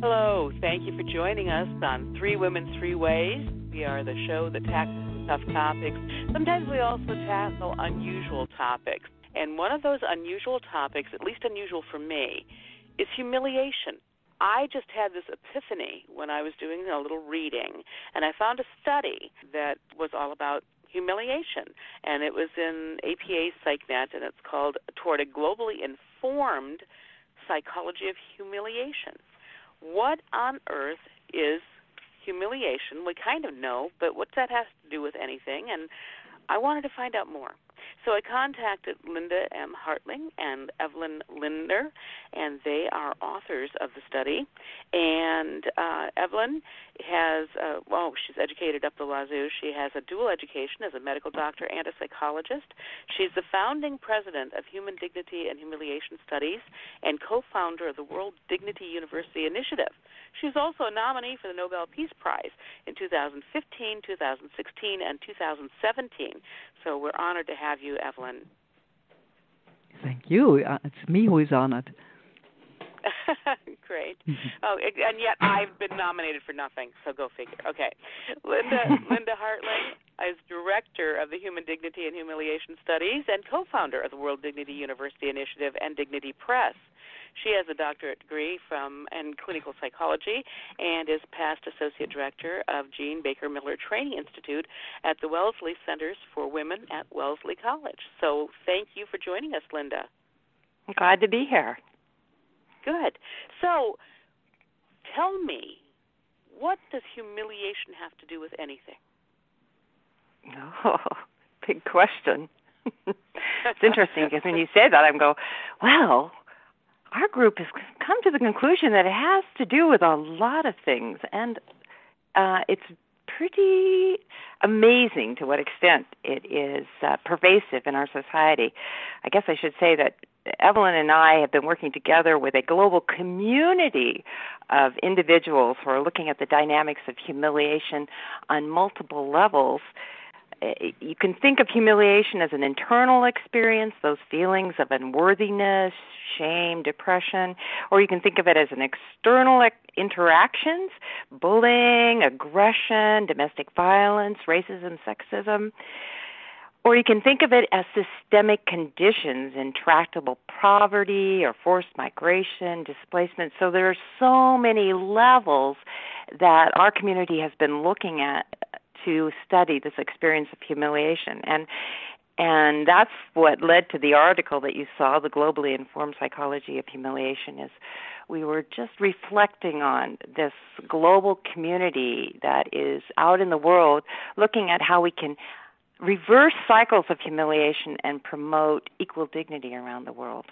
Hello, thank you for joining us on Three Women, Three Ways. We are the show that tackles tough topics. Sometimes we also tackle unusual topics. And one of those unusual topics, at least unusual for me, is humiliation. I just had this epiphany when I was doing a little reading, and I found a study that was all about humiliation. And it was in APA PsycNet, and it's called Toward a Globally Informed Psychology of Humiliation. What on earth is humiliation? We kind of know, but what that has to do with anything? And I wanted to find out more. So I contacted Linda M. Hartling and Evelin Lindner, and they are authors of the study. And uh, Evelin has, uh, well, she's educated up the wazoo. She has a dual education as a medical doctor and a psychologist. She's the founding president of Human Dignity and Humiliation Studies and co founder of the World Dignity University Initiative. She's also a nominee for the Nobel Peace Prize in 2015, 2016, and 2017. So we're honored to have you, Evelin. Thank you. Uh, it's me who is honored. Great. Mm-hmm. Oh, and yet I've been nominated for nothing, so go figure. Okay. Linda Linda Hartling is director of the Human Dignity and Humiliation Studies and co-founder of the World Dignity University Initiative and Dignity Press. She has a doctorate degree from in clinical psychology and is past associate director of Jean Baker Miller Training Institute at the Wellesley Centers for Women at Wellesley College. So thank you for joining us, Linda. Glad to be here. Good. So tell me, what does humiliation have to do with anything? Oh, big question. it's interesting because when you say that, I'm go, well, our group has come to the conclusion that it has to do with a lot of things, and uh, it's pretty amazing to what extent it is uh, pervasive in our society. I guess I should say that Evelin and I have been working together with a global community of individuals who are looking at the dynamics of humiliation on multiple levels you can think of humiliation as an internal experience, those feelings of unworthiness, shame, depression, or you can think of it as an external interactions, bullying, aggression, domestic violence, racism, sexism. Or you can think of it as systemic conditions, intractable poverty or forced migration, displacement. So there are so many levels that our community has been looking at to study this experience of humiliation. And and that's what led to the article that you saw the globally informed psychology of humiliation is we were just reflecting on this global community that is out in the world looking at how we can reverse cycles of humiliation and promote equal dignity around the world.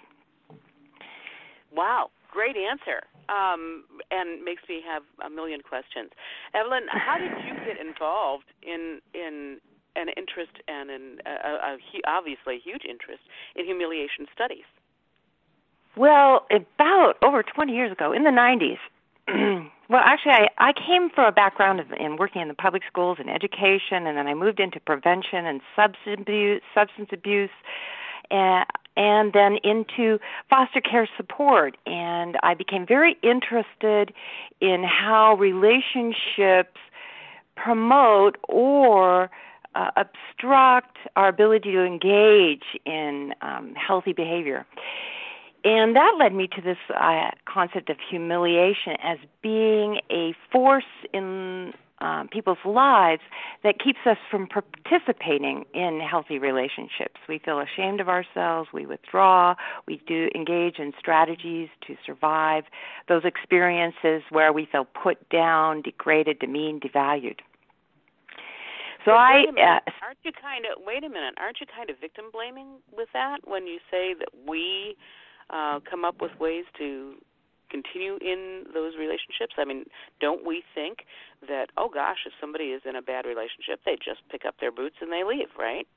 Wow great answer um, and makes me have a million questions. Evelyn, how did you get involved in in an interest and in a, a, obviously a huge interest in humiliation studies? Well, about over 20 years ago, in the 90s. well, actually, I, I came from a background of, in working in the public schools and education, and then I moved into prevention and substance abuse, substance abuse, and then into foster care support. And I became very interested in how relationships promote or uh, obstruct our ability to engage in um, healthy behavior. And that led me to this uh, concept of humiliation as being a force in um, people's lives that keeps us from participating in healthy relationships. We feel ashamed of ourselves, we withdraw, we do engage in strategies to survive those experiences where we feel put down, degraded, demeaned, devalued. So I uh, aren't you kind of wait a minute, aren't you kind of victim blaming with that when you say that we uh, come up with ways to continue in those relationships? I mean, don't we think that oh gosh, if somebody is in a bad relationship, they just pick up their boots and they leave, right?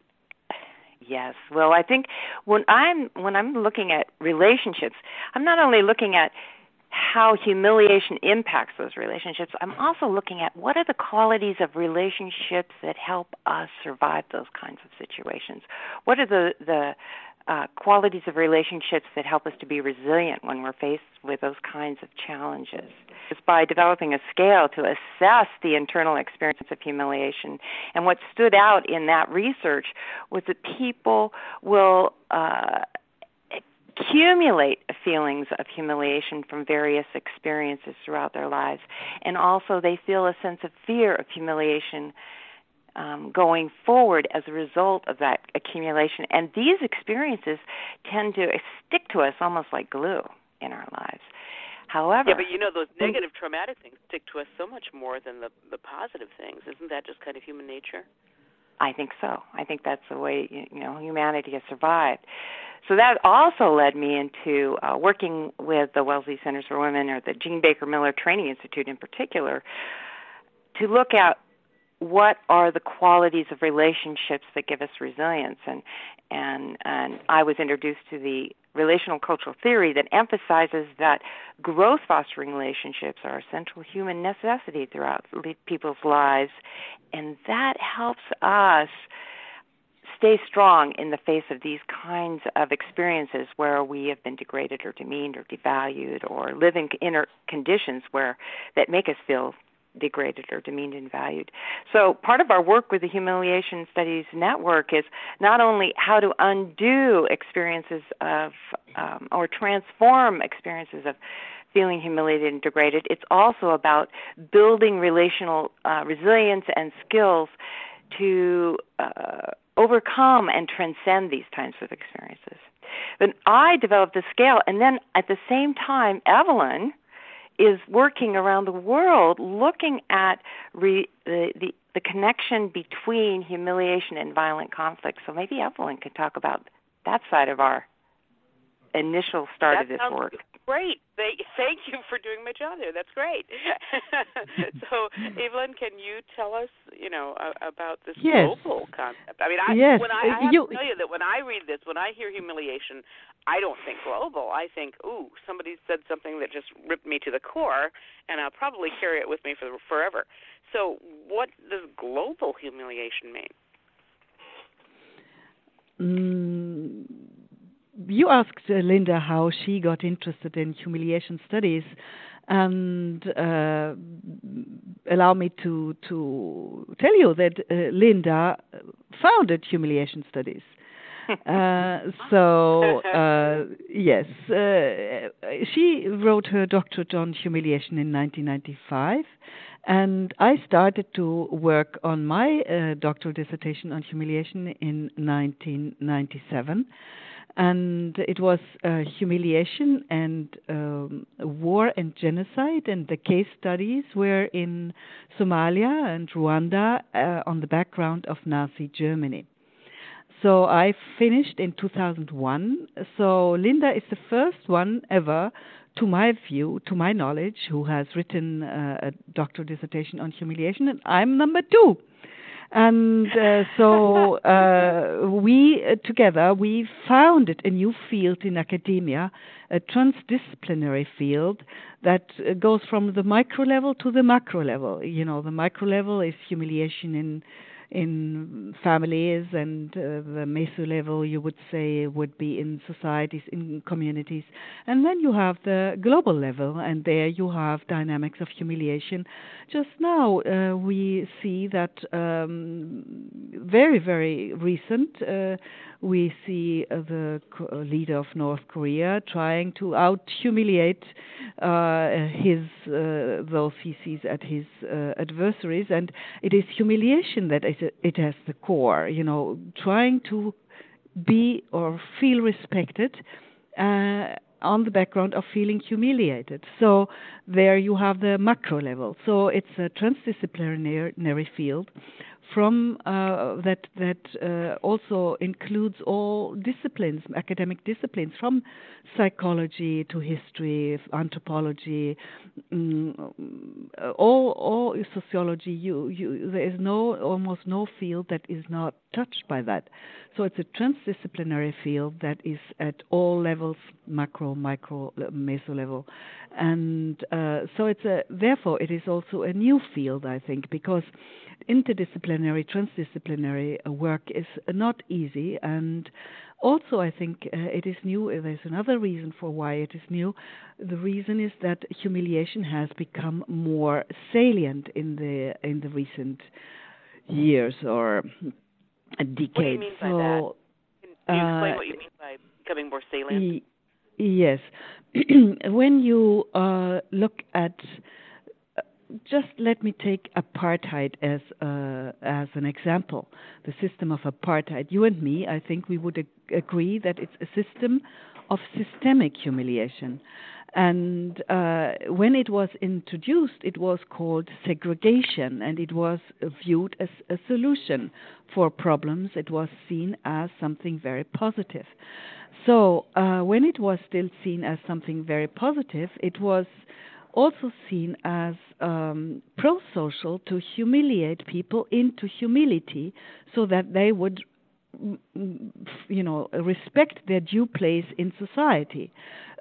Yes. Well, I think when I'm when I'm looking at relationships, I'm not only looking at how humiliation impacts those relationships, I'm also looking at what are the qualities of relationships that help us survive those kinds of situations. What are the the uh, qualities of relationships that help us to be resilient when we're faced with those kinds of challenges. It's by developing a scale to assess the internal experience of humiliation. And what stood out in that research was that people will uh, accumulate feelings of humiliation from various experiences throughout their lives. And also, they feel a sense of fear of humiliation um, going forward as a result of that accumulation. And these experiences tend to stick to us almost like glue in our lives. However, yeah, but you know those negative traumatic things stick to us so much more than the the positive things. Isn't that just kind of human nature? I think so. I think that's the way you know humanity has survived. So that also led me into uh, working with the Wellesley Centers for Women or the Jean Baker Miller Training Institute in particular to look at what are the qualities of relationships that give us resilience? And and and I was introduced to the relational cultural theory that emphasizes that growth fostering relationships are a central human necessity throughout people's lives. And that helps us stay strong in the face of these kinds of experiences where we have been degraded or demeaned or devalued or live in inner conditions where that make us feel degraded or demeaned and valued. So, part of our work with the Humiliation Studies Network is not only how to undo experiences of um, or transform experiences of feeling humiliated and degraded, it's also about building relational uh, resilience and skills to uh, overcome and transcend these types of experiences. But I developed the scale, and then at the same time, Evelin is working around the world looking at re, the, the the connection between humiliation and violent conflict. So maybe Evelin could talk about that side of our initial start that of this work. Great. Thank, thank you for doing my job there. That's great. so, Evelin, can you tell us, you know, about this yes. global concept? I mean, I, yes. when I, I uh, have you, to tell you that when I read this, when I hear humiliation, I don't think global. I think, ooh, somebody said something that just ripped me to the core, and I'll probably carry it with me for forever. So, what does global humiliation mean? Mm, you asked uh, Linda how she got interested in humiliation studies, and uh, allow me to to tell you that uh, Linda founded humiliation studies. Uh, so uh, yes, uh, she wrote her doctorate on humiliation in 1995, and I started to work on my uh, doctoral dissertation on humiliation in 1997 and it was uh, humiliation and um, war and genocide. And the case studies were in Somalia and Rwanda uh, on the background of Nazi Germany. So I finished in 2001. So Linda is the first one ever, to my view, to my knowledge, who has written uh, a doctoral dissertation on humiliation, and I'm number two and uh, so uh, we uh, together we founded a new field in academia, a transdisciplinary field that uh, goes from the micro level to the macro level. You know, the micro level is humiliation in in families and uh, the meso level you would say would be in societies in communities. And then you have the global level and there you have dynamics of humiliation. Just now uh, we see that um, very very recent uh, we see uh, the uh, leader of North Korea trying to out humiliate uh, his those he sees at his adversaries, and it is humiliation that it has the core. You know, trying to be or feel respected. On the background of feeling humiliated. So there you have the macro level. So it's a transdisciplinary field from uh, that that uh, also includes all disciplines, academic disciplines, from psychology to history, anthropology, um, all all sociology. You, you, there is no almost no field that is not touched by that. So it's a transdisciplinary field that is at all levels, macro, micro, meso level, and uh, so it's a therefore it is also a new field, I think, because interdisciplinary, transdisciplinary work is not easy, and also, I think uh, it is new. There's another reason for why it is new. The reason is that humiliation has become more salient in the in the recent years or decades. What do you mean by so, that? Can you explain uh, what you mean by becoming more salient? yes, when you uh, look at just let me take apartheid as uh, as an example. The system of apartheid. You and me, I think we would ag- agree that it's a system of systemic humiliation. And uh, when it was introduced, it was called segregation, and it was viewed as a solution for problems. It was seen as something very positive. So uh, when it was still seen as something very positive, it was also seen as um, pro social to humiliate people into humility so that they would you know respect their due place in society.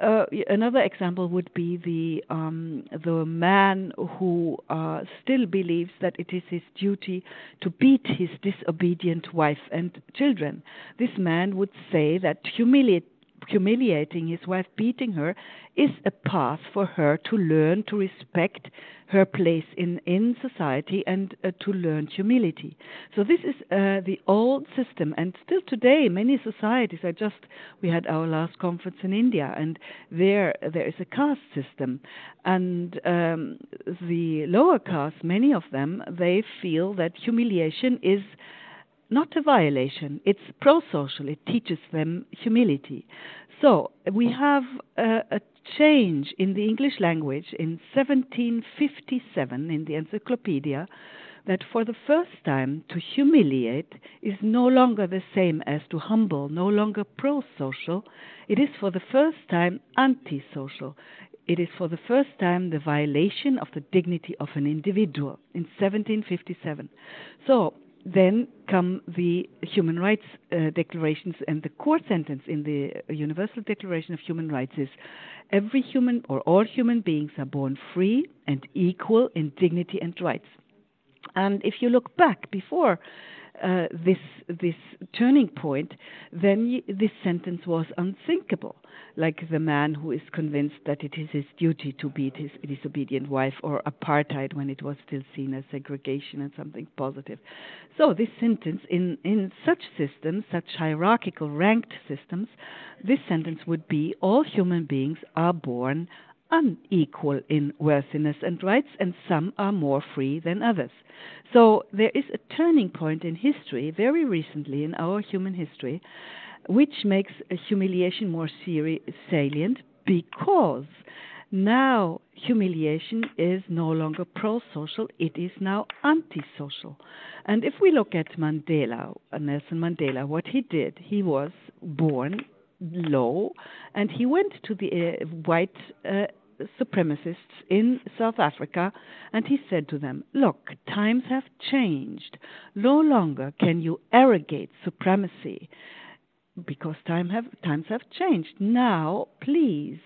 Uh, another example would be the um, the man who uh, still believes that it is his duty to beat his disobedient wife and children. This man would say that humiliate humiliating his wife, beating her, is a path for her to learn to respect her place in, in society and uh, to learn humility. So this is uh, the old system, and still today, many societies are just. We had our last conference in India, and there there is a caste system, and um, the lower caste, many of them, they feel that humiliation is not a violation. It's pro social. It teaches them humility. So we have a, a, change in the English language in 1757 in the encyclopedia that for the first time to humiliate is no longer the same as to humble, no longer pro social. It is for the first time anti-social. It is for the first time the violation of the dignity of an individual in 1757. So then come the human rights uh, declarations and the core sentence in the Universal Declaration of Human Rights is every human or all human beings are born free and equal in dignity and rights. And if you look back before uh, this this turning point, then this sentence was unthinkable. Like the man who is convinced that it is his duty to beat his disobedient wife, or apartheid when it was still seen as segregation and something positive. So this sentence, in in such systems, such hierarchical ranked systems, this sentence would be: all human beings are born unequal in worthiness and rights, and some are more free than others. So there is a turning point in history, very recently in our human history, which makes humiliation more seri- salient because now humiliation is no longer pro social, it is now anti-social. And if we look at Mandela, Nelson Mandela, what he did, he was born low and he went to the uh, white uh, supremacists in South Africa, and he said to them, Look, times have changed. No longer can you arrogate supremacy because time have, times have changed. Now, please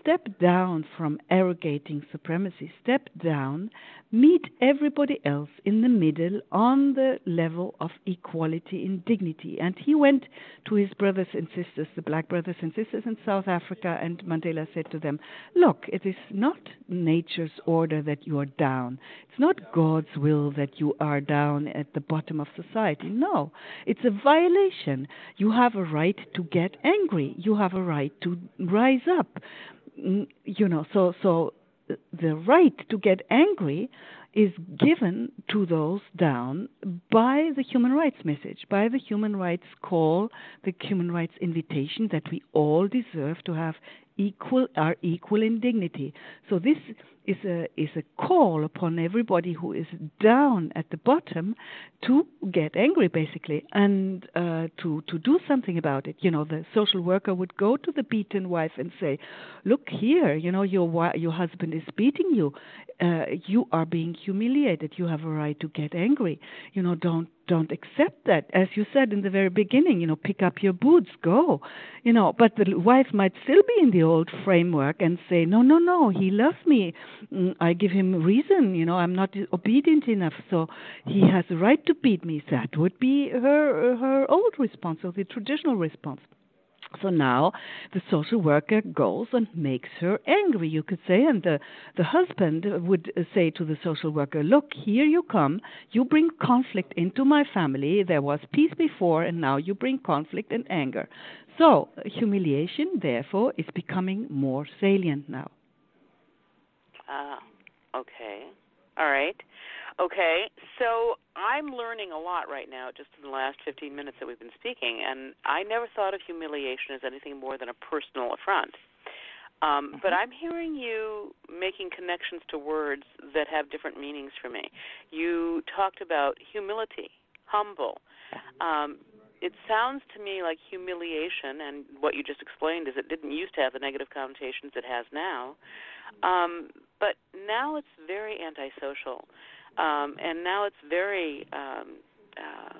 step down from arrogating supremacy. Step down meet everybody else in the middle on the level of equality in dignity. And he went to his brothers and sisters, the black brothers and sisters in South Africa, and Mandela said to them, Look, it is not nature's order that you are down. It's not God's will that you are down at the bottom of society. No, it's a violation. You have a right to get angry, you have a right to rise up. You know, so so the right to get angry is given to those down by the human rights message, by the human rights call, the human rights invitation that we all deserve to have equal are equal in dignity. So this is a is a call upon everybody who is down at the bottom to get angry basically and uh, to to do something about it. You know, the social worker would go to the beaten wife and say, "Look here, you know your your husband is beating you. Uh, you are being humiliated. You have a right to get angry. You know, don't don't accept that. As you said in the very beginning, you know, pick up your boots, go. You know, but the wife might still be in the old framework and say, no, no, no, he loves me. Mm, I give him reason. You know, I'm not obedient enough, so he has a right to beat me. That would be her her old response or the traditional response. So now the social worker goes and makes her angry, you could say, and the, the husband would say to the social worker, Look, here you come, you bring conflict into my family. There was peace before, and now you bring conflict and anger. So humiliation, therefore, is becoming more salient now. Ah, okay. All right. Okay, so I'm learning a lot right now just in the last 15 minutes that we've been speaking, and I never thought of humiliation as anything more than a personal affront. Um, mm-hmm. But I'm hearing you making connections to words that have different meanings for me. You talked about humility, humble. Um, it sounds to me like humiliation, and what you just explained is it didn't used to have the negative connotations it has now. Um, but now it's very antisocial um, and now it's very um, uh,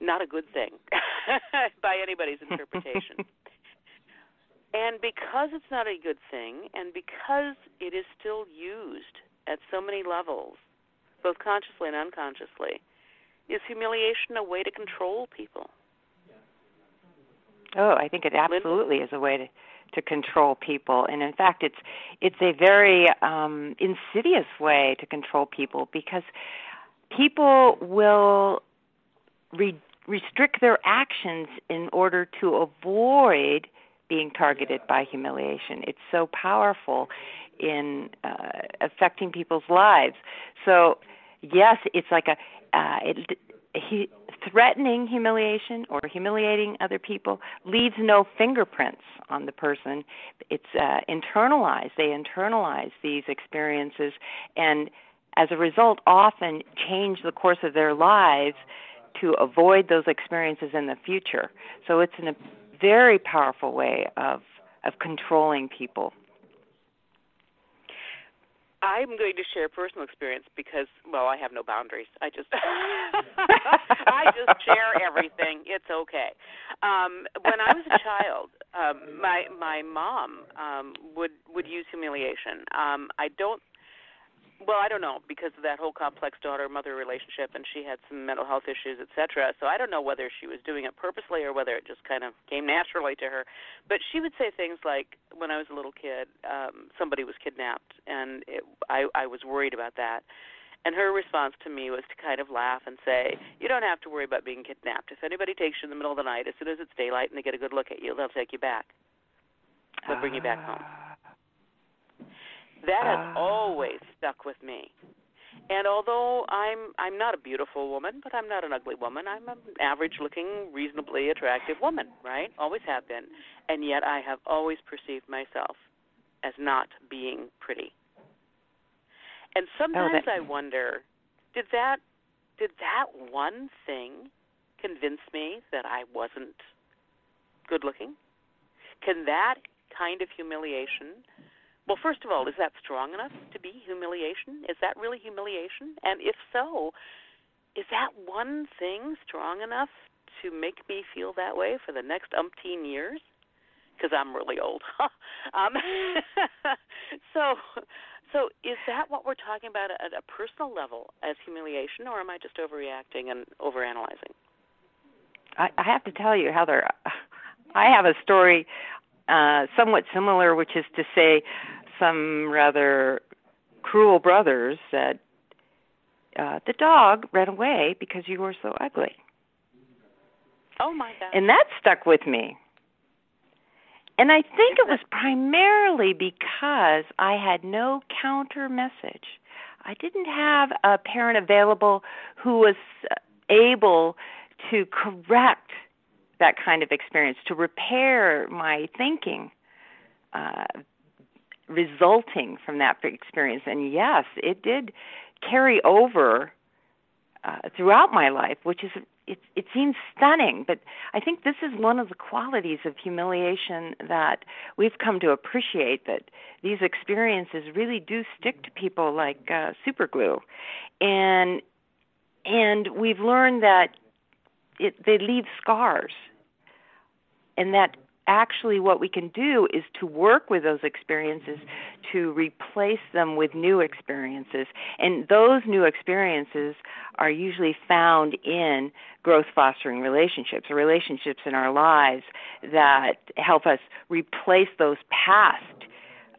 not a good thing by anybody's interpretation. and because it's not a good thing, and because it is still used at so many levels, both consciously and unconsciously, is humiliation a way to control people? Oh, I think it absolutely is a way to to control people. And in fact it's it's a very um insidious way to control people because people will re- restrict their actions in order to avoid being targeted by humiliation. It's so powerful in uh, affecting people's lives. So yes it's like a uh, it, he, threatening humiliation or humiliating other people leaves no fingerprints on the person. It's uh, internalized. They internalize these experiences and, as a result, often change the course of their lives to avoid those experiences in the future. So it's a very powerful way of of controlling people. I'm going to share personal experience because, well, I have no boundaries. I just, I just share everything. It's okay. Um, when I was a child, um, my my mom um, would would use humiliation. Um, I don't well, I don't know because of that whole complex daughter-mother relationship, and she had some mental health issues, etc. So I don't know whether she was doing it purposely or whether it just kind of came naturally to her. But she would say things like, "When I was a little kid, um, somebody was kidnapped, and it, I, I was worried about that." And her response to me was to kind of laugh and say, "You don't have to worry about being kidnapped. If anybody takes you in the middle of the night, as soon as it's daylight and they get a good look at you, they'll take you back. They'll bring you back home." That has uh, always stuck with me. And although I'm I'm not a beautiful woman, but I'm not an ugly woman. I'm an average-looking, reasonably attractive woman, right? Always have been. And yet I have always perceived myself as not being pretty. And sometimes oh, I wonder, did that did that one thing convince me that I wasn't good looking? Can that kind of humiliation well, first of all, is that strong enough to be humiliation? Is that really humiliation? And if so, is that one thing strong enough to make me feel that way for the next umpteen years? Because I'm really old. um, so, so is that what we're talking about at a personal level as humiliation, or am I just overreacting and overanalyzing? I, I have to tell you, Heather, I have a story uh, somewhat similar, which is to say, some rather cruel brothers said, uh, "The dog ran away because you were so ugly." Oh my God! And that stuck with me. And I think it was primarily because I had no counter message. I didn't have a parent available who was able to correct that kind of experience, to repair my thinking uh, resulting from that experience. And yes, it did carry over uh, throughout my life, which is it, it seems stunning, but I think this is one of the qualities of humiliation that we've come to appreciate that these experiences really do stick to people like uh, super glue. And and we've learned that it, they leave scars, and that actually what we can do is to work with those experiences to replace them with new experiences. And those new experiences are usually found in growth fostering relationships, or relationships in our lives that help us replace those past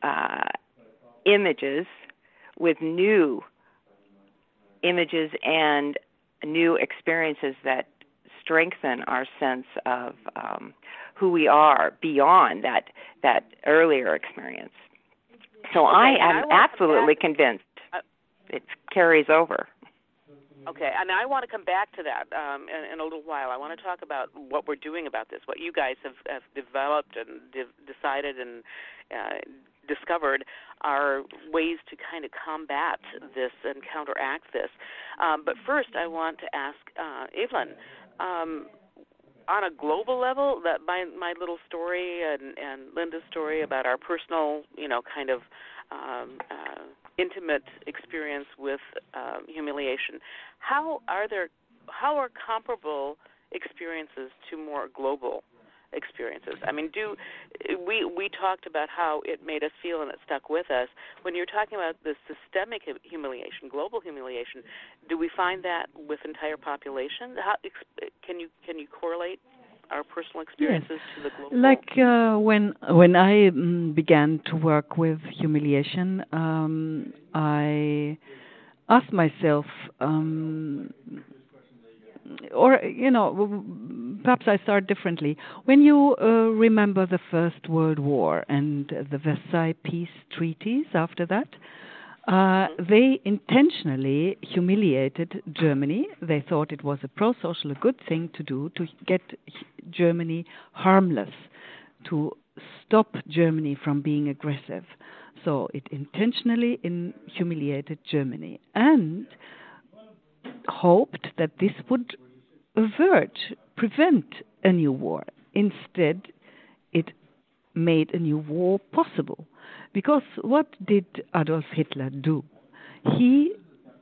uh, images with new images and new experiences that strengthen our sense of um, who we are beyond that that earlier experience. So okay, I am I absolutely convinced uh, it carries over. Okay, and I want to come back to that um, in, in a little while. I want to talk about what we're doing about this, what you guys have, have developed and de- decided and uh, discovered are ways to kind of combat this and counteract this. Um, but first, I want to ask uh, Evelin. Um, on a global level, that my my little story and and Linda's story about our personal, you know, kind of um, uh, intimate experience with um, humiliation. How are there? How are comparable experiences to more global experiences? I mean, do we we talked about how it made us feel and it stuck with us. When you're talking about the systemic humiliation, global humiliation, do we find that with entire populations? How can you can you correlate our personal experiences yes. to the global? Like uh, when when I um, began to work with humiliation, um, I asked myself, um, or you know, perhaps I start differently. When you uh, remember the First World War and the Versailles peace treaties after that. Uh, they intentionally humiliated Germany. They thought it was a pro social, a good thing to do to get Germany harmless, to stop Germany from being aggressive. So it intentionally in humiliated Germany and hoped that this would avert, prevent a new war. Instead, it made a new war possible. Because what did Adolf Hitler do? He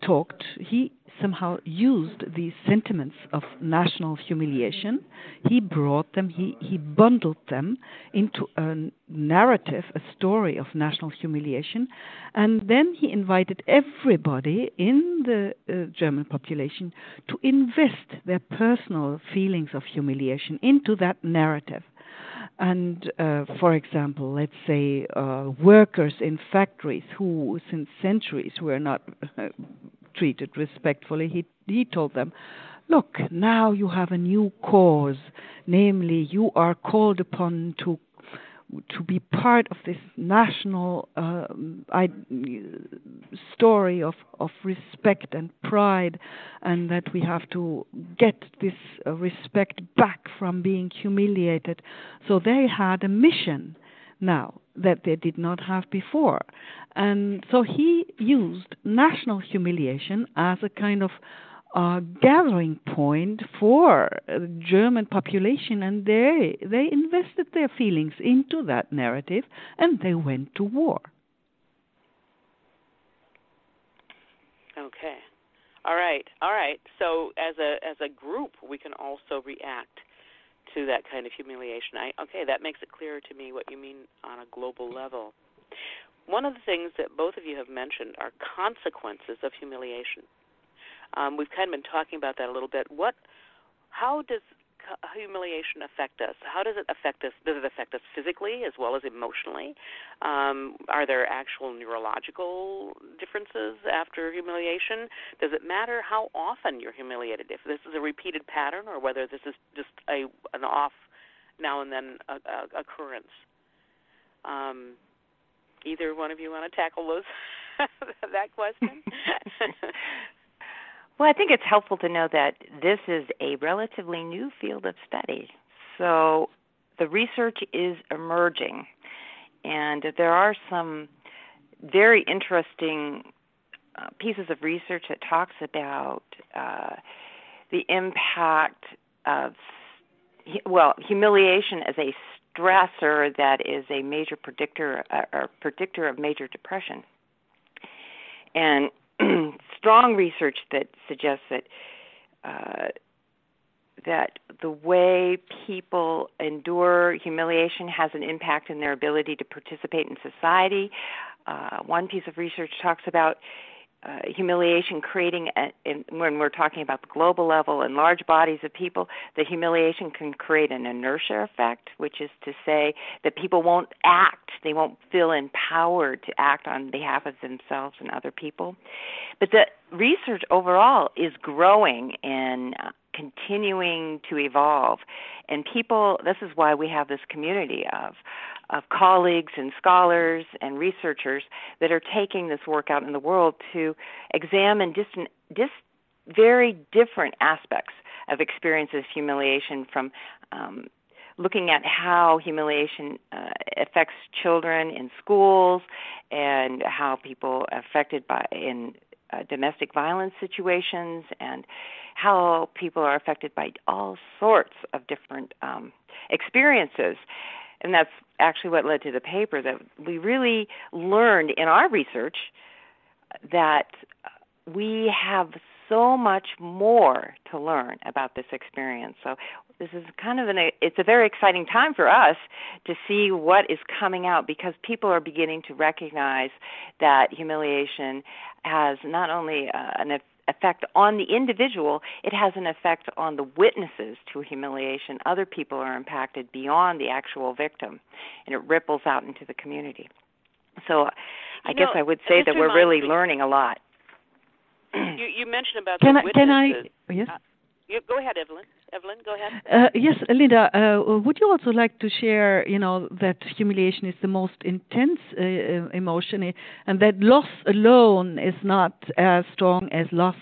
talked, he somehow used these sentiments of national humiliation. He brought them, he, he bundled them into a narrative, a story of national humiliation, and then he invited everybody in the uh, German population to invest their personal feelings of humiliation into that narrative. And uh, for example, let's say uh, workers in factories who, since centuries, were not uh, treated respectfully, he, he told them, Look, now you have a new cause, namely, you are called upon to to be part of this national uh, I, story of, of respect and pride, and that we have to get this uh, respect back from being humiliated. So they had a mission now that they did not have before. And so he used national humiliation as a kind of uh, gathering point for the German population, and they they invested their feelings into that narrative, and they went to war. Okay, all right, all right. So as a as a group, we can also react to that kind of humiliation. I okay, that makes it clearer to me what you mean on a global level. One of the things that both of you have mentioned are consequences of humiliation. Um, we've kind of been talking about that a little bit. What, how does humiliation affect us? How does it affect us? Does it affect us physically as well as emotionally? Um, are there actual neurological differences after humiliation? Does it matter how often you're humiliated? If this is a repeated pattern, or whether this is just a an off now and then a, a occurrence? Um, either one of you want to tackle those that question? Well, I think it's helpful to know that this is a relatively new field of study. So the research is emerging, and there are some very interesting uh, pieces of research that talks about uh, the impact of well humiliation as a stressor that is a major predictor uh, or predictor of major depression and strong research that suggests that uh, that the way people endure humiliation has an impact in their ability to participate in society. Uh, one piece of research talks about uh, humiliation creating, a, in, when we're talking about the global level and large bodies of people, the humiliation can create an inertia effect, which is to say that people won't act, they won't feel empowered to act on behalf of themselves and other people. But the research overall is growing uh, continuing to evolve, and people. This is why we have this community of of colleagues and scholars and researchers that are taking this work out in the world to examine distant, dis, very different aspects of experiences humiliation from um, looking at how humiliation uh, affects children in schools and how people affected by in uh, domestic violence situations and how people are affected by all sorts of different um, experiences. And that's actually what led to the paper that we really learned in our research that we have so much more to learn about this experience. So this is kind of an it's a very exciting time for us to see what is coming out because people are beginning to recognize that humiliation has not only uh, an effect on the individual, it has an effect on the witnesses to humiliation. Other people are impacted beyond the actual victim, and it ripples out into the community. So, I you guess know, I would say that we're really me, learning a lot. you, you mentioned about can the I, witnesses. Can I? Yes. Uh, you, go ahead, Evelin. Evelin, go ahead. Uh, yes, Linda. Uh, would you also like to share, you know, that humiliation is the most intense uh, uh emotion, and that loss alone is not as strong as loss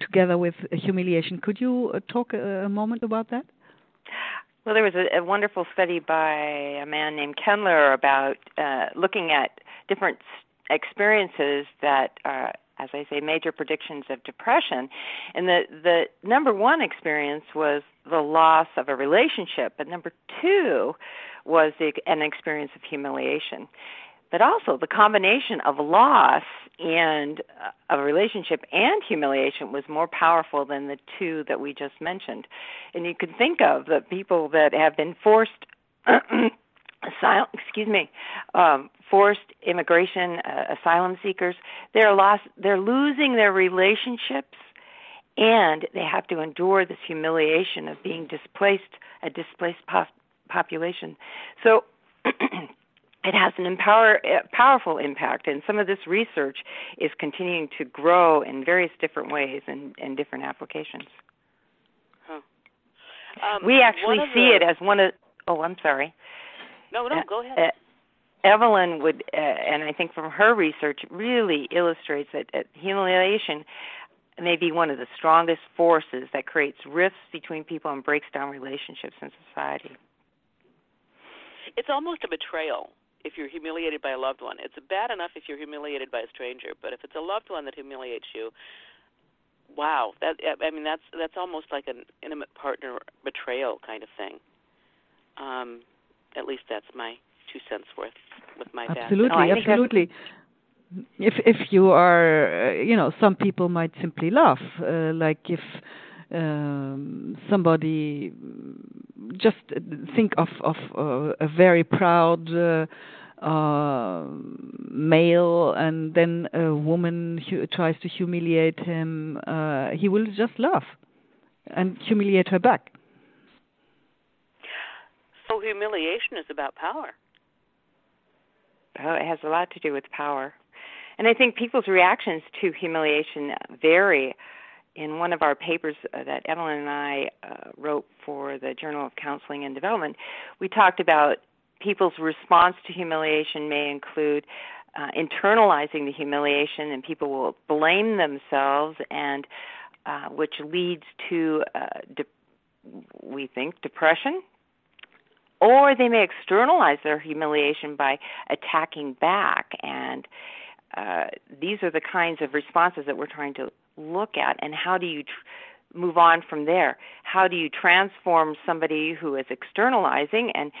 together with humiliation? Could you uh, talk a, a moment about that? Well, there was a, a, wonderful study by a man named Kendler about uh, looking at different experiences that are as I say, major predictions of depression. And the the number one experience was the loss of a relationship, but number two was the, an experience of humiliation. But also the combination of loss and uh, a relationship and humiliation was more powerful than the two that we just mentioned. And you can think of the people that have been forced asylum, excuse me, um, forced immigration, uh, asylum seekers, they're lost, they're losing their relationships, and they have to endure this humiliation of being displaced, a displaced pop- population. So. it has an empower, powerful impact, and some of this research is continuing to grow in various different ways and, and different applications. Huh. Um, we actually see the... it as one of. Oh, I'm sorry. No, no, go ahead. Uh, Evelin would, uh, and I think from her research, really illustrates that, that humiliation may be one of the strongest forces that creates rifts between people and breaks down relationships in society. It's almost a betrayal if you're humiliated by a loved one. It's bad enough if you're humiliated by a stranger, but if it's a loved one that humiliates you, wow, that I mean that's that's almost like an intimate partner betrayal kind of thing. Um, at least that's my two cents worth with my dad. absolutely, background. absolutely. If if you are, uh, you know, some people might simply laugh, uh, like if um, somebody just think of of uh, a very proud. Uh, uh, male and then a woman hu- tries to humiliate him, uh, he will just laugh and humiliate her back. So humiliation is about power. Oh, it has a lot to do with power. And I think people's reactions to humiliation vary. In one of our papers uh, that Evelin and I uh, wrote for the Journal of Counseling and Development, we talked about people's response to humiliation may include uh, internalizing the humiliation, and people will blame themselves, and uh, which leads to, uh, de- we think, depression or they may externalize their humiliation by attacking back. And uh, these are the kinds of responses that we're trying to look at. And how do you tr- move on from there? How do you transform somebody who is externalizing? And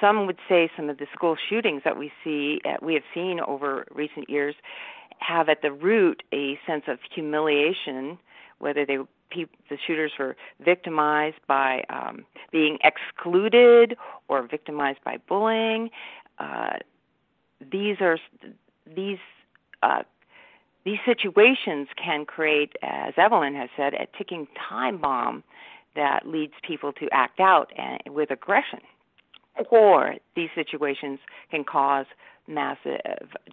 some would say some of the school shootings that we see uh, we have seen over recent years have at the root a sense of humiliation, whether they the shooters were victimized by um, being excluded or victimized by bullying. Uh, these are these uh, these situations can create, as Evelin has said, a ticking time bomb that leads people to act out and, with aggression. Or these situations can cause massive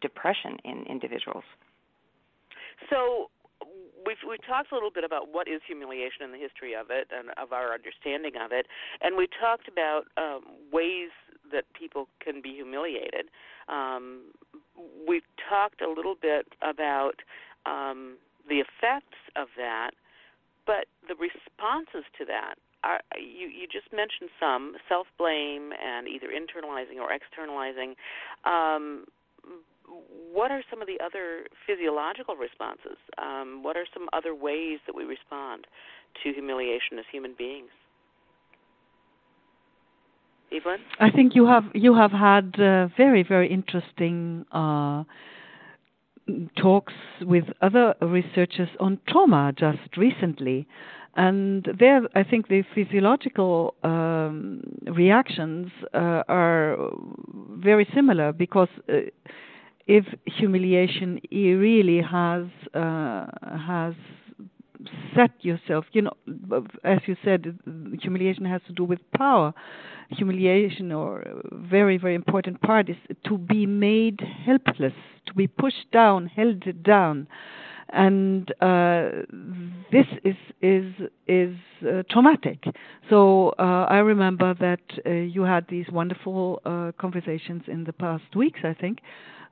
depression in individuals. So, we've we talked a little bit about what is humiliation and the history of it and of our understanding of it, and we talked about um, ways that people can be humiliated. Um, we've talked a little bit about um, the effects of that, but the responses to that are you you just mentioned some self blame and either internalizing or externalizing. Um, what are some of the other physiological responses? Um, what are some other ways that we respond to humiliation as human beings? Evelin? I think you have you have had uh, very very interesting uh, talks with other researchers on trauma just recently, and there I think the physiological um, reactions uh, are very similar because uh, if humiliation really has uh, has set yourself you know as you said humiliation has to do with power humiliation or very very important part is to be made helpless to be pushed down held down and uh, this is is is uh, traumatic. So uh, I remember that uh, you had these wonderful uh, conversations in the past weeks, I think,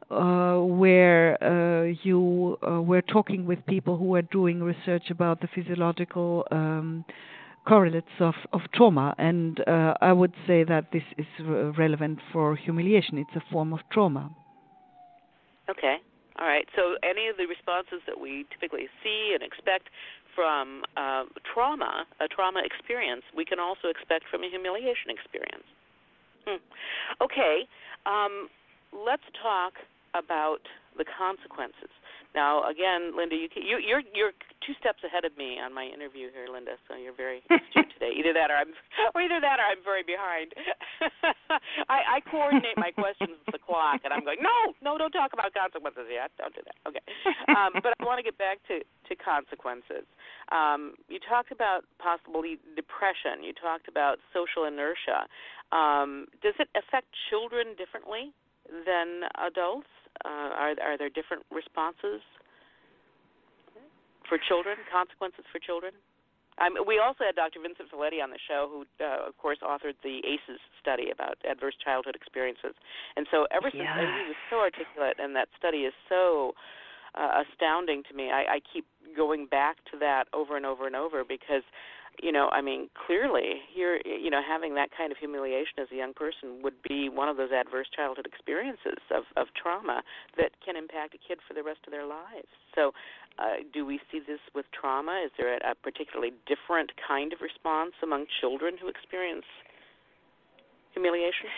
uh, where uh, you uh, were talking with people who were doing research about the physiological um, correlates of, of trauma, and uh, I would say that this is re- relevant for humiliation. It's a form of trauma. Okay. All right. So, any of the responses that we typically see and expect from uh, trauma, a trauma experience, we can also expect from a humiliation experience. Hmm. Okay. Um, let's talk about the consequences. Now, again, Linda, you, you you're you're two steps ahead of me on my interview here, Linda. So you're very astute today. Either that, or I'm, or either that, or I'm very behind. I, I coordinate my questions with the clock, and I'm going, no, no, don't talk about consequences yet. Don't do that. Okay. Um, but I want to get back to to consequences. Um, you talked about possibly depression. You talked about social inertia. Um, does it affect children differently than adults? Uh, are are there different responses for children? Consequences for children? Um, we also had Dr. Vincent Felitti on the show, who, uh, of course, authored the ACEs study about adverse childhood experiences. And so, ever since yeah. he was so articulate, and that study is so uh, astounding to me, I, I keep going back to that over and over and over because you know, I mean, clearly, here, you know, having that kind of humiliation as a young person would be one of those adverse childhood experiences of of trauma that can impact a kid for the rest of their lives. So, uh, do we see this with trauma? Is there a, a particularly different kind of response among children who experience humiliation?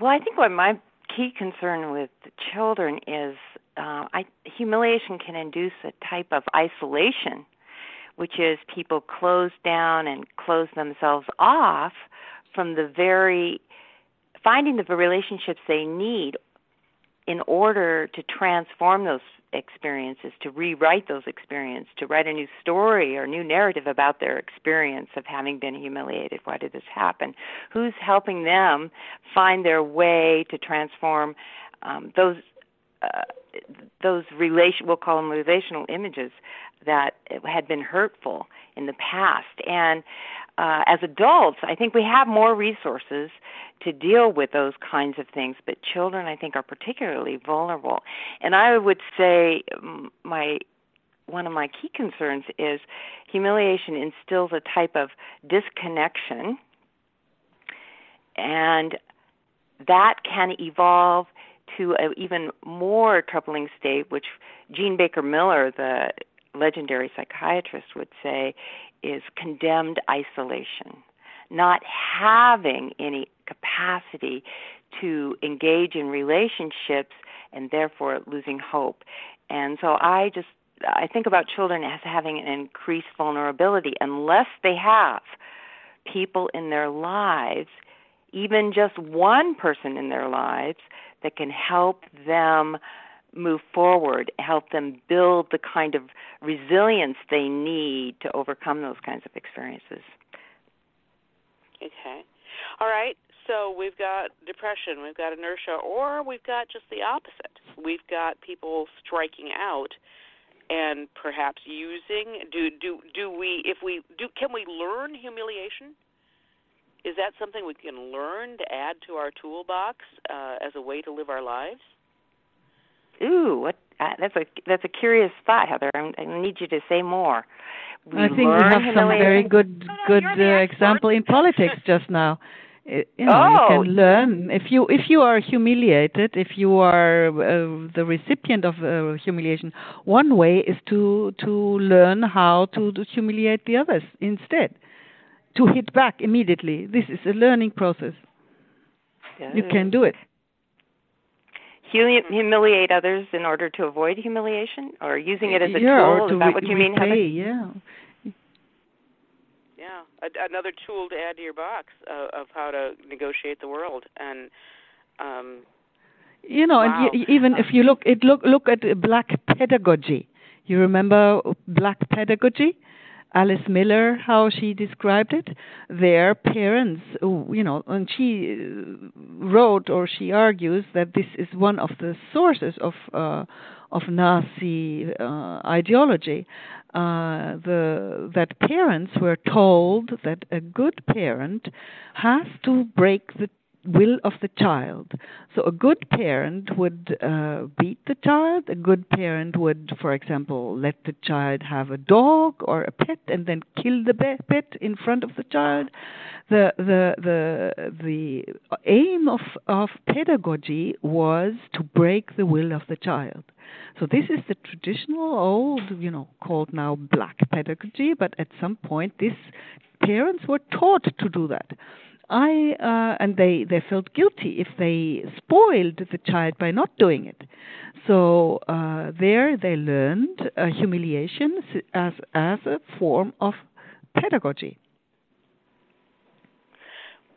Well, I think what my key concern with children is uh, I, humiliation can induce a type of isolation which is people close down and close themselves off from the very finding the relationships they need in order to transform those experiences, to rewrite those experiences, to write a new story or new narrative about their experience of having been humiliated. Why did this happen? Who's helping them find their way to transform um, those uh, those relation we'll call them relational images that had been hurtful in the past. And uh, as adults i think we have more resources to deal with those kinds of things but children i think are particularly vulnerable. And i would say my one of my key concerns is humiliation instills a type of disconnection. And that can evolve to an even more troubling state, which Jean Baker Miller, the legendary psychiatrist, would say is condemned isolation, not having any capacity to engage in relationships and therefore losing hope. And so I just I think about children as having an increased vulnerability unless they have people in their lives, even just one person in their lives that can help them move forward, help them build the kind of resilience they need to overcome those kinds of experiences. Okay. All right. So we've got depression, we've got inertia, or we've got just the opposite. We've got people striking out and perhaps using do do do we if we do can we learn humiliation is that something we can learn to add to our toolbox uh, as a way to live our lives ooh what uh, that's a that's a curious thought heather. I'm, i need you to say more. We i think we have some very good good uh, example in politics just now. You know oh. you can learn if you if you are humiliated if you are uh, the recipient of uh, humiliation one way is to to learn how to, to humiliate the others instead. To hit back immediately. This is a learning process. You can do it humiliate others in order to avoid humiliation or using it as a yeah, tool is that what you mean Heather? yeah yeah, a, another tool to add to your box of, of how to negotiate the world and. um you know, wow. and y- even if you look, it look look at black pedagogy. You remember black pedagogy? Alice Miller, how she described it. Their parents, you know, and she uh, wrote or she argues that this is one of the sources of uh, of Nazi uh, ideology uh, the that parents were told that a good parent has to break the will of the child. So a good parent would uh, beat the child. A good parent would, for example, let the child have a dog or a pet and then kill the pet in front of the child. The the the the aim of of pedagogy was to break the will of the child. So this is the traditional old, you know, called now black pedagogy, but at some point these parents were taught to do that. I uh, and they they felt guilty if they spoiled the child by not doing it. So uh, there they learned uh, humiliation as as a form of pedagogy.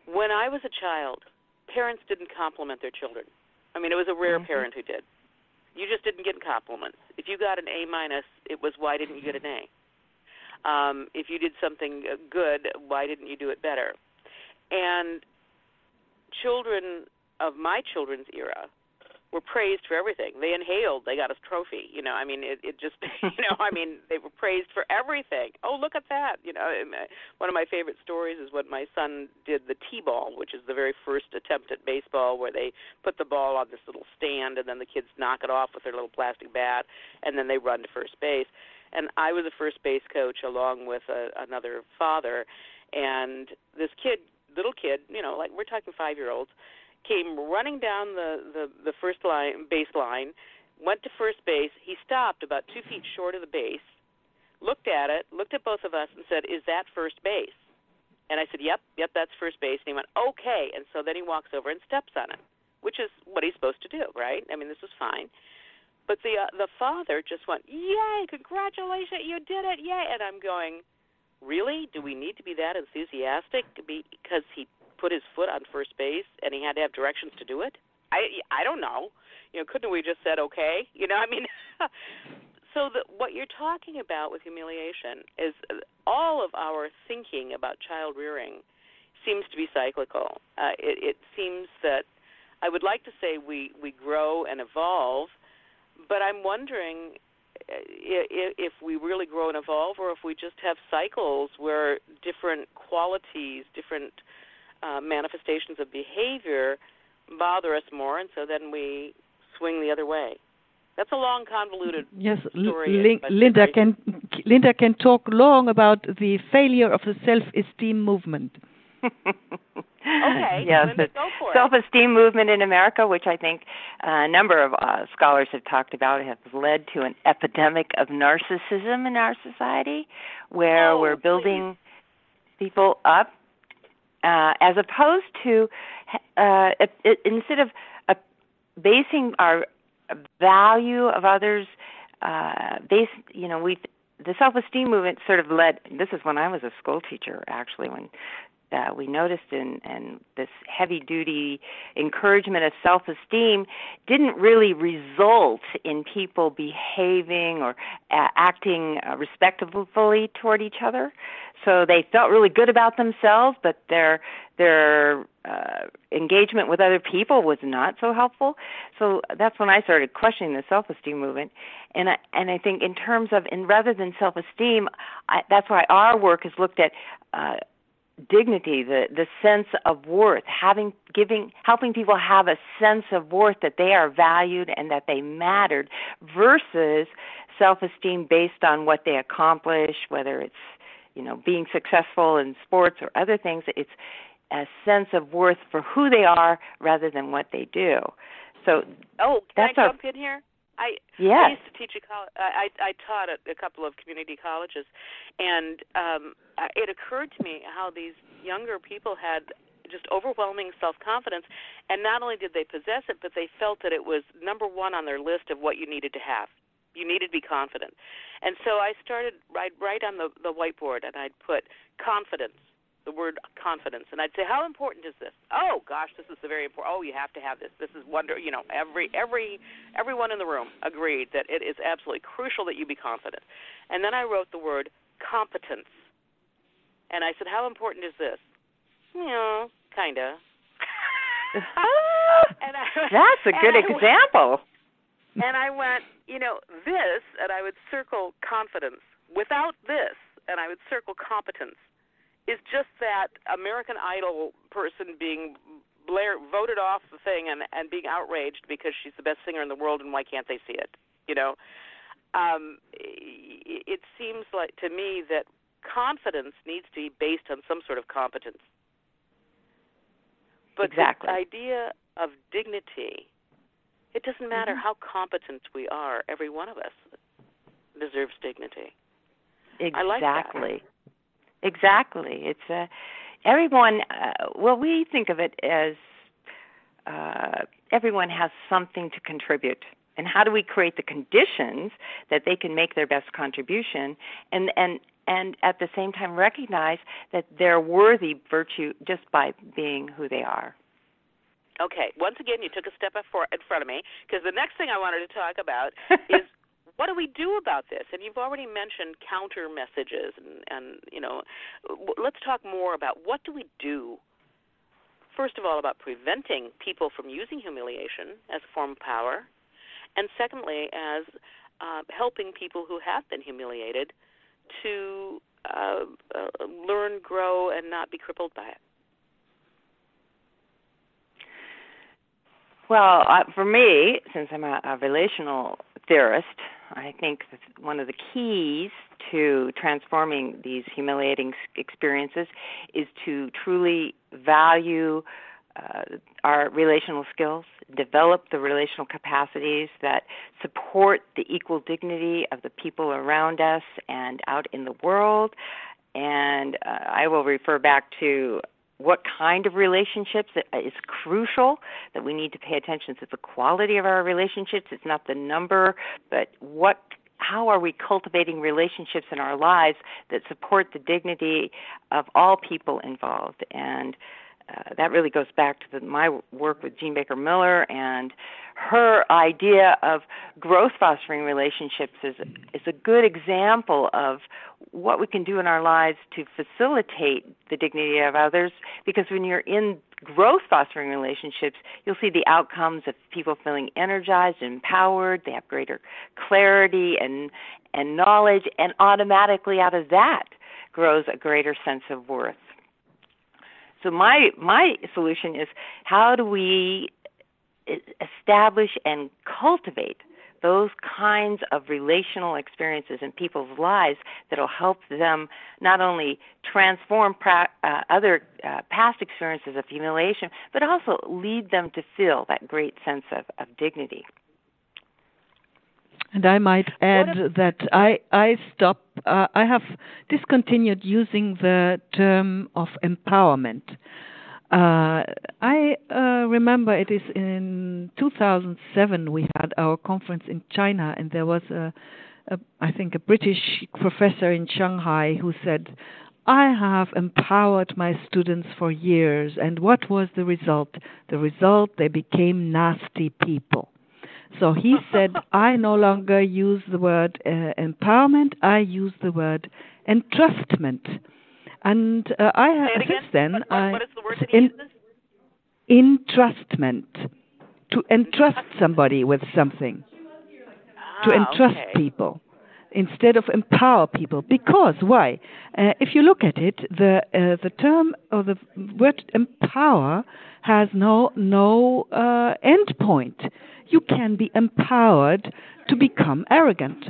When I was a child, parents didn't compliment their children. I mean, it was a rare mm-hmm. parent who did. You just didn't get compliments. If you got an A minus, it was why didn't you get an A? Um, if you did something uh, good, why didn't you do it better? And children of my children's era were praised for everything. They inhaled, they got a trophy. You know, I mean, it, it just, you know, I mean, they were praised for everything. Oh, look at that. You know, uh, one of my favorite stories is when my son did the T-ball, which is the very first attempt at baseball, where they put the ball on this little stand, and then the kids knock it off with their little plastic bat, and then they run to first base. And I was a first base coach along with a, another father, and this kid, little kid, you know, like we're talking five year olds came running down the the, the first line baseline, went to first base. He stopped about two feet short of the base, looked at it, looked at both of us, and said, "Is that first base?" And I said, "Yep, yep, that's first base." And he went, "Okay." And so then he walks over and steps on it, which is what he's supposed to do, right? I mean, this was fine. But the uh, the father just went, "Yay! Congratulations, you did it! Yay!" And I'm going, "Really? Do we need to be that enthusiastic because he put his foot on first base and he had to have directions to do it? I I don't know. You know, couldn't we just said okay? You know, I mean so the, what you're talking about with humiliation is all of our thinking about child rearing seems to be cyclical. Uh, it, it seems that I would like to say we we grow and evolve, but I'm wondering uh, if we really grow and evolve, or if we just have cycles where different qualities, different uh, manifestations of behavior bother us more, and so then we swing the other way. That's a long, convoluted yes, story. L- Linda can Linda can talk long about the failure of the self-esteem movement. okay. Yes, the self-esteem movement in America, which I think a number of uh, scholars have talked about, has led to an epidemic of narcissism in our society, where oh, we're building please. people up uh, as opposed to uh, it, it, instead of uh, basing our value of others uh, based, you know, we the self-esteem movement sort of led. This is when I was a school teacher, actually, when uh, we noticed in, in this heavy duty encouragement of self esteem didn't really result in people behaving or uh, acting uh, respectfully toward each other. So they felt really good about themselves, but their their uh, engagement with other people was not so helpful. So that's when I started questioning the self-esteem movement, and I, and I think in terms of and rather than self-esteem, that's why our work has looked at uh, dignity, the the sense of worth, having giving helping people have a sense of worth that they are valued and that they mattered versus self-esteem based on what they accomplish, whether it's you know being successful in sports or other things. It's a sense of worth for who they are rather than what they do. So oh, can I jump in here? I, yes. I used to teach a college. I, I taught at a couple of community colleges, and um, it occurred to me how these younger people had just overwhelming self confidence, and not only did they possess it, but they felt that it was number one on their list of what you needed to have. You needed to be confident, and so I started right right on the the whiteboard, and I'd put confidence the word confidence. And I'd say how important is this? Oh gosh this is very important oh you have to have this. This is wonder you know every every everyone in the room agreed that it is absolutely crucial that you be confident. And then I wrote the word competence. And I said how important is this? You know kind of and I, that's a good example went, and I went you know this and I would circle confidence. Without this and I would circle competence is just that American Idol person being Blair voted off the thing and and being outraged because she's the best singer in the world and why can't they see it? You know, um, it, seems like to me that confidence needs to be based on some sort of competence. But exactly. the idea of dignity, it doesn't matter mm-hmm. how competent we are. Every one of us deserves dignity. Exactly. I like that. Exactly. It's a everyone. Uh, well, we think of it as uh, everyone has something to contribute. And how do we create the conditions that they can make their best contribution, and and and at the same time recognize that they're worthy virtue just by being who they are. Okay. Once again, you took a step in front of me because the next thing I wanted to talk about is what do we do about this? And you've already mentioned counter messages, and, and you know, let's talk more about what do we do. First of all, about preventing people from using humiliation as a form of power, and secondly, as uh, helping people who have been humiliated to uh, uh, learn, grow, and not be crippled by it. Well, uh, for me, since I'm a, a relational theorist, I think one of the keys to transforming these humiliating experiences is to truly value uh, our relational skills, develop the relational capacities that support the equal dignity of the people around us and out in the world. And uh, I will refer back to what kind of relationships uh, is crucial that we need to pay attention to the quality of our relationships. It's not the number but what how are we cultivating relationships in our lives that support the dignity of all people involved? And uh, that really goes back to the, my work with Jean Baker Miller and her idea of growth fostering relationships is is a good example of what we can do in our lives to facilitate the dignity of others. Because when you're in growth fostering relationships you'll see the outcomes of people feeling energized and empowered. They have greater clarity and and knowledge. And automatically out of that grows a greater sense of worth so my my solution is how do we establish and cultivate those kinds of relational experiences in people's lives that will help them not only transform pra- uh, other uh, past experiences of humiliation, but also lead them to feel that great sense of, of dignity. And I might add if, that I I stop uh, I have discontinued using the term of empowerment. Uh, I uh, remember it is in 2007 we had our conference in China, and there was a, a I think a British professor in Shanghai who said, I have empowered my students for years, and what was the result? The result, they became nasty people. So he said, I no longer use the word uh, empowerment, I use the word entrustment. And uh, I have since then, what, I, what is the word uses? entrustment to entrust somebody with something to Ah, entrust okay. people instead of empower people because why uh, if you look at it the uh, the term or the word empower has no no uh, end point you can be empowered to become arrogant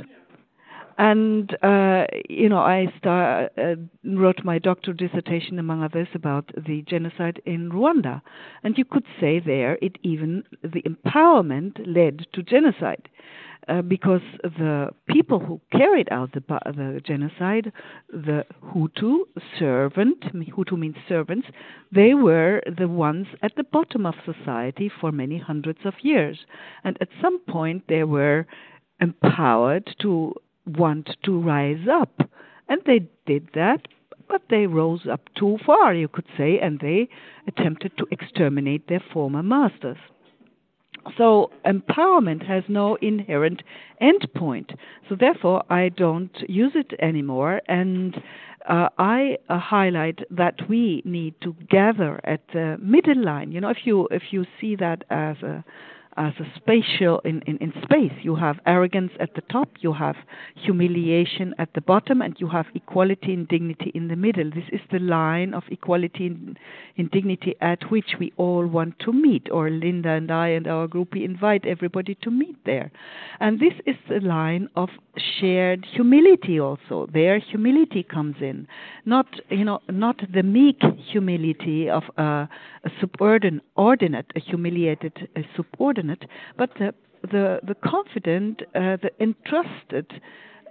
and uh, you know, I star, uh, wrote my doctoral dissertation, among others, about the genocide in Rwanda, and you could say there it even the empowerment led to genocide. Uh, because the people who carried out the, the genocide, the Hutu servant, Hutu means servants, they were the ones at the bottom of society for many hundreds of years. And at some point they were empowered to want to rise up. And they did that, but they rose up too far, you could say, and they attempted to exterminate their former masters. So empowerment has no inherent endpoint. So therefore, I don't use it anymore, and uh, I uh, highlight that we need to gather at the middle line. You know, if you if you see that as a as a spatial in, in, in space. You have arrogance at the top, you have humiliation at the bottom, and you have equality and dignity in the middle. This is the line of equality and, dignity at which we all want to meet, or Linda and I and our group, we invite everybody to meet there. And this is the line of shared humility also. There humility comes in. Not you know, not the meek humility of a, a subordinate ordinate, a humiliated a subordinate but the the, the confident, uh, the entrusted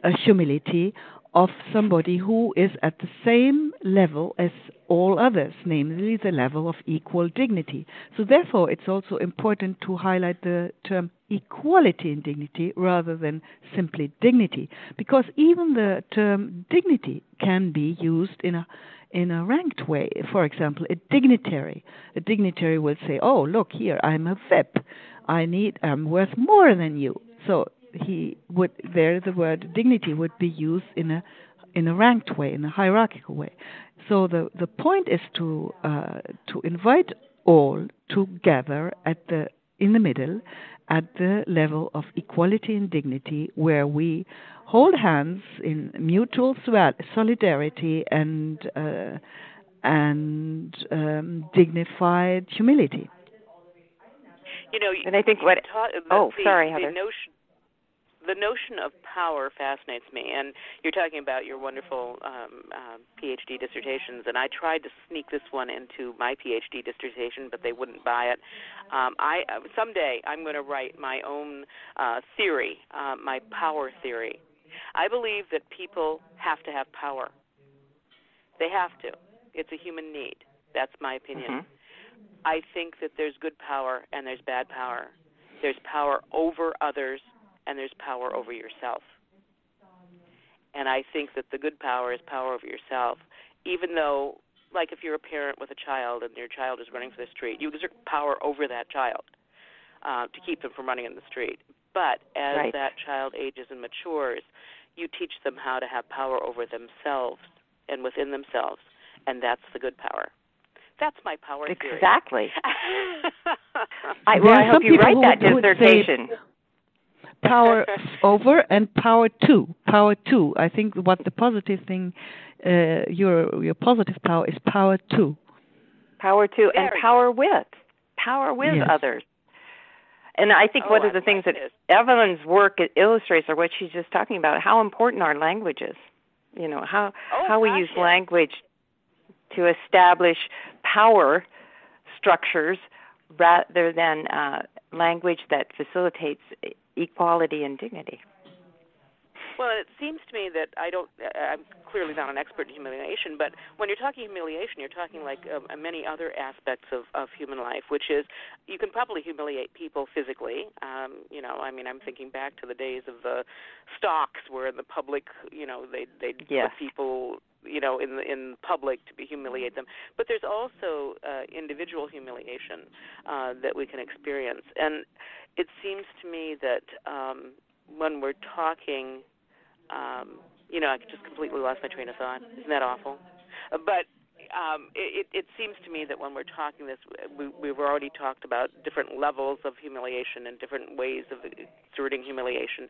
uh, humility of somebody who is at the same level as all others, namely the level of equal dignity. So, therefore, it's also important to highlight the term equality in dignity rather than simply dignity, because even the term dignity can be used in a in a ranked way. For example, a dignitary. A dignitary will say, "Oh, look here, I'm a VIP. I need. I'm worth more than you." So he would there the word dignity would be used in a in a ranked way, in a hierarchical way. So the the point is to uh, to invite all to gather at the in the middle at the level of equality and dignity where we hold hands in mutual solidarity and uh, and um, dignified humility. You know, and I think what taught, oh the, sorry the Heather. notion the notion of power fascinates me, and you're talking about your wonderful um, uh, PhD dissertations, and I tried to sneak this one into my PhD dissertation, but they wouldn't buy it. Um, I someday I'm going to write my own uh, theory, uh, my power theory. I believe that people have to have power. They have to. It's a human need. That's my opinion. Mm-hmm. I think that there's good power and there's bad power. There's power over others and there's power over yourself. And I think that the good power is power over yourself, even though, like if you're a parent with a child and your child is running for the street, you exert power over that child uh, to keep them from running in the street. But as right. that child ages and matures, you teach them how to have power over themselves and within themselves, and that's the good power. That's my power theory. Exactly. I, well, I hope you write that dissertation. Power over and power to. Power to. I think what the positive thing, uh, your your positive power is power to. Power to and Very power with. Power with yes. others. And I think oh, one of I the things like that. Evelin's work illustrates, or what she's just talking about, how important our language is. You know how oh, how we gosh, use yes. language to establish power structures rather than uh, language that facilitates equality and dignity. Well, it seems to me that I don't. I'm clearly not an expert in humiliation, but when you're talking humiliation, you're talking like um, many other aspects of of human life, which is you can probably humiliate people physically. Um, you know, I mean, I'm thinking back to the days of the stocks, where in the public, you know, they they yes. put people you know in in public to be humiliate them but there's also uh, individual humiliation uh, that we can experience and it seems to me that um, when we're talking um, you know, I just completely lost my train of thought. Isn't that awful? But um, it, it seems to me that when we're talking this, we, we've already talked about different levels of humiliation and different ways of exerting humiliation.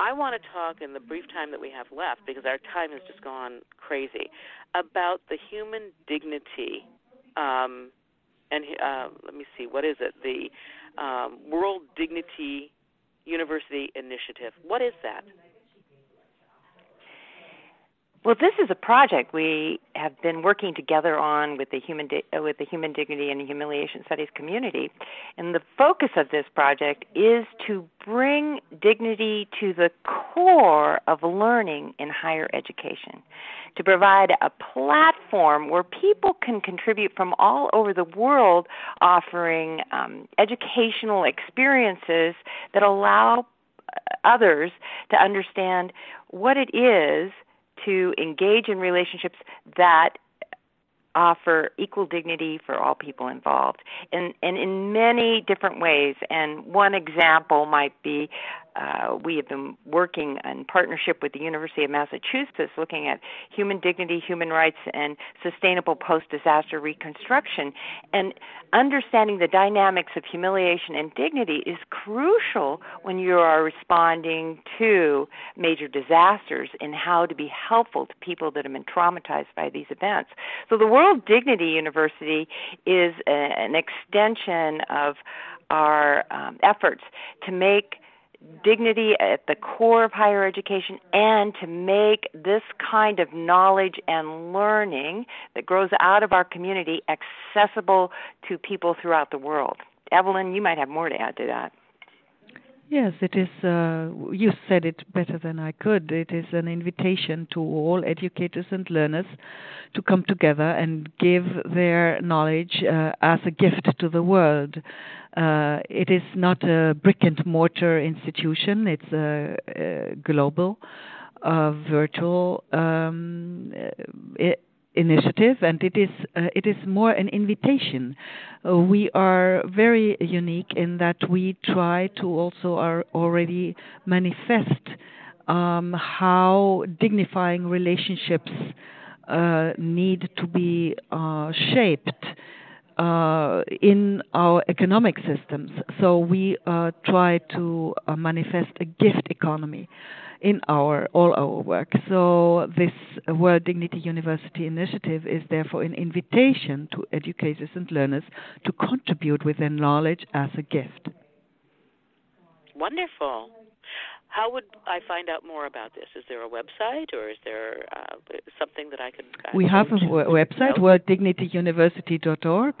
I want to talk in the brief time that we have left, because our time has just gone crazy, about the human dignity. Um, and uh, let me see, what is it? The um, World Dignity University Initiative. What is that? Well, this is a project we have been working together on with the human di- uh, with the human dignity and humiliation studies community, and the focus of this project is to bring dignity to the core of learning in higher education, to provide a platform where people can contribute from all over the world, offering um, educational experiences that allow others to understand what it is to engage in relationships that offer equal dignity for all people involved. And and in many different ways. And one example might be uh, we have been working in partnership with the University of Massachusetts looking at human dignity, human rights, and sustainable post disaster reconstruction. And understanding the dynamics of humiliation and dignity is crucial when you are responding to major disasters and how to be helpful to people that have been traumatized by these events. So, the World Dignity University is a, an extension of our um, efforts to make dignity at the core of higher education and to make this kind of knowledge and learning that grows out of our community accessible to people throughout the world. Evelin, you might have more to add to that. Yes, it is. Uh, you said it better than I could. It is an invitation to all educators and learners to come together and give their knowledge uh, as a gift to the world. Uh, it is not a brick and mortar institution, it's a, a global, uh, virtual um, initiative, and it is uh, it is more an invitation. Uh, we are very unique in that we try to also are already manifest um, how dignifying relationships uh, need to be uh, shaped. Uh, in our economic systems. So we uh, try to uh, manifest a gift economy in our all our work. So this World Dignity University initiative is therefore an invitation to educators and learners to contribute with their knowledge as a gift. Wonderful. How would I find out more about this? Is there a website or is there uh, something that I could? Uh, we have a w- website, worlddignityuniversity.org.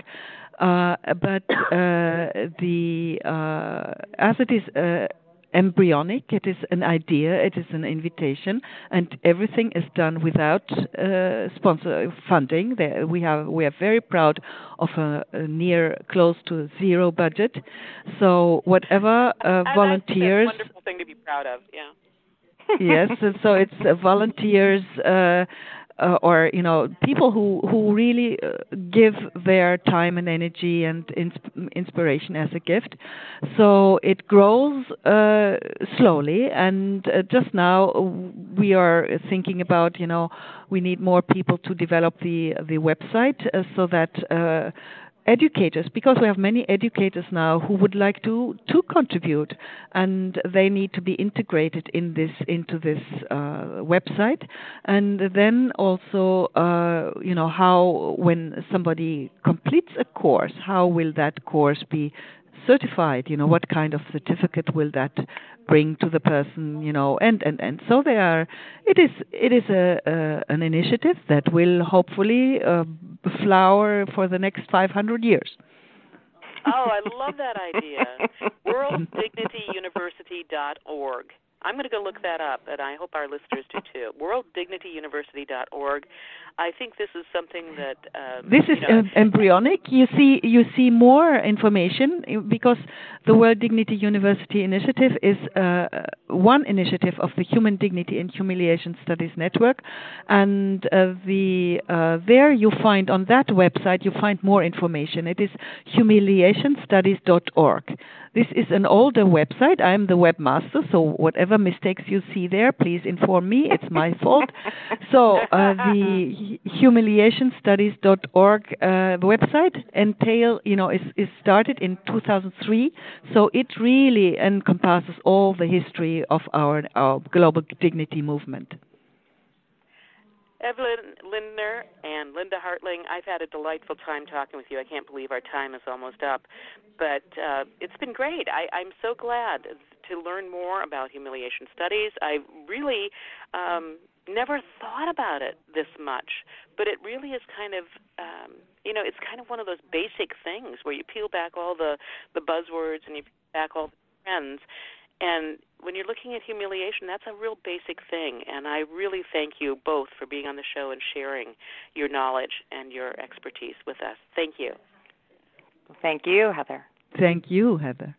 Uh, but uh, the uh, as it is uh, embryonic. It is an idea. It is an invitation, and everything is done without uh, sponsor funding. There, we have we are very proud of a, a near close to zero budget. So whatever uh, volunteers. That's a wonderful thing to be proud of. Yeah. yes, so it's uh, volunteers uh, uh, or you know people who who really uh, give their time and energy and insp- inspiration as a gift. So it grows uh, slowly. And uh, just now we are thinking about you know we need more people to develop the the website uh, so that uh, educators because we have many educators now who would like to to contribute and they need to be integrated in this into this uh, website. And then also uh, you know how when somebody completes a course how will that course be certified you know what kind of certificate will that bring to the person you know and and and so they are it is it is a, a an initiative that will hopefully uh, flower for the next 500 years. Oh i love that idea. Worlddignityuniversity.org I'm going to go look that up, and I hope our listeners do too. WorldDignityUniversity.org. I think this is something that um, this is you know, embryonic. You see, you see more information because the World Dignity University Initiative is uh, one initiative of the Human Dignity and Humiliation Studies Network, and uh, the uh, there you find on that website you find more information. It is humiliationstudies.org. This is an older website. I'm the webmaster, so whatever mistakes you see there, please inform me. It's my fault. So uh, the humiliationstudies.org uh, website entail, you know, is, is started in 2003. So it really encompasses all the history of our, our global dignity movement. Evelin Lindner and Linda Hartling, I've had a delightful time talking with you. I can't believe our time is almost up, but uh, it's been great. I, I'm so glad to learn more about humiliation studies. I really um, never thought about it this much, but it really is kind of, um, you know, it's kind of one of those basic things where you peel back all the the buzzwords and you peel back all the trends, and when you're looking at humiliation, that's a real basic thing. And I really thank you both for being on the show and sharing your knowledge and your expertise with us. Thank you. Thank you, Heather. Thank you, Heather.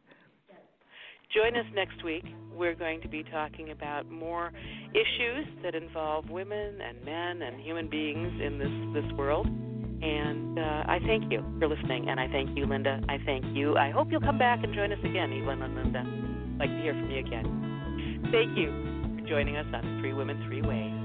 Join us next week. We're going to be talking about more issues that involve women and men and human beings in this, this world. And uh, I thank you for listening, and I thank you, Linda. I thank you. I hope you'll come back and join us again, Evelin and Linda like to hear from you again. Thank you for joining us on Three Women Three Ways.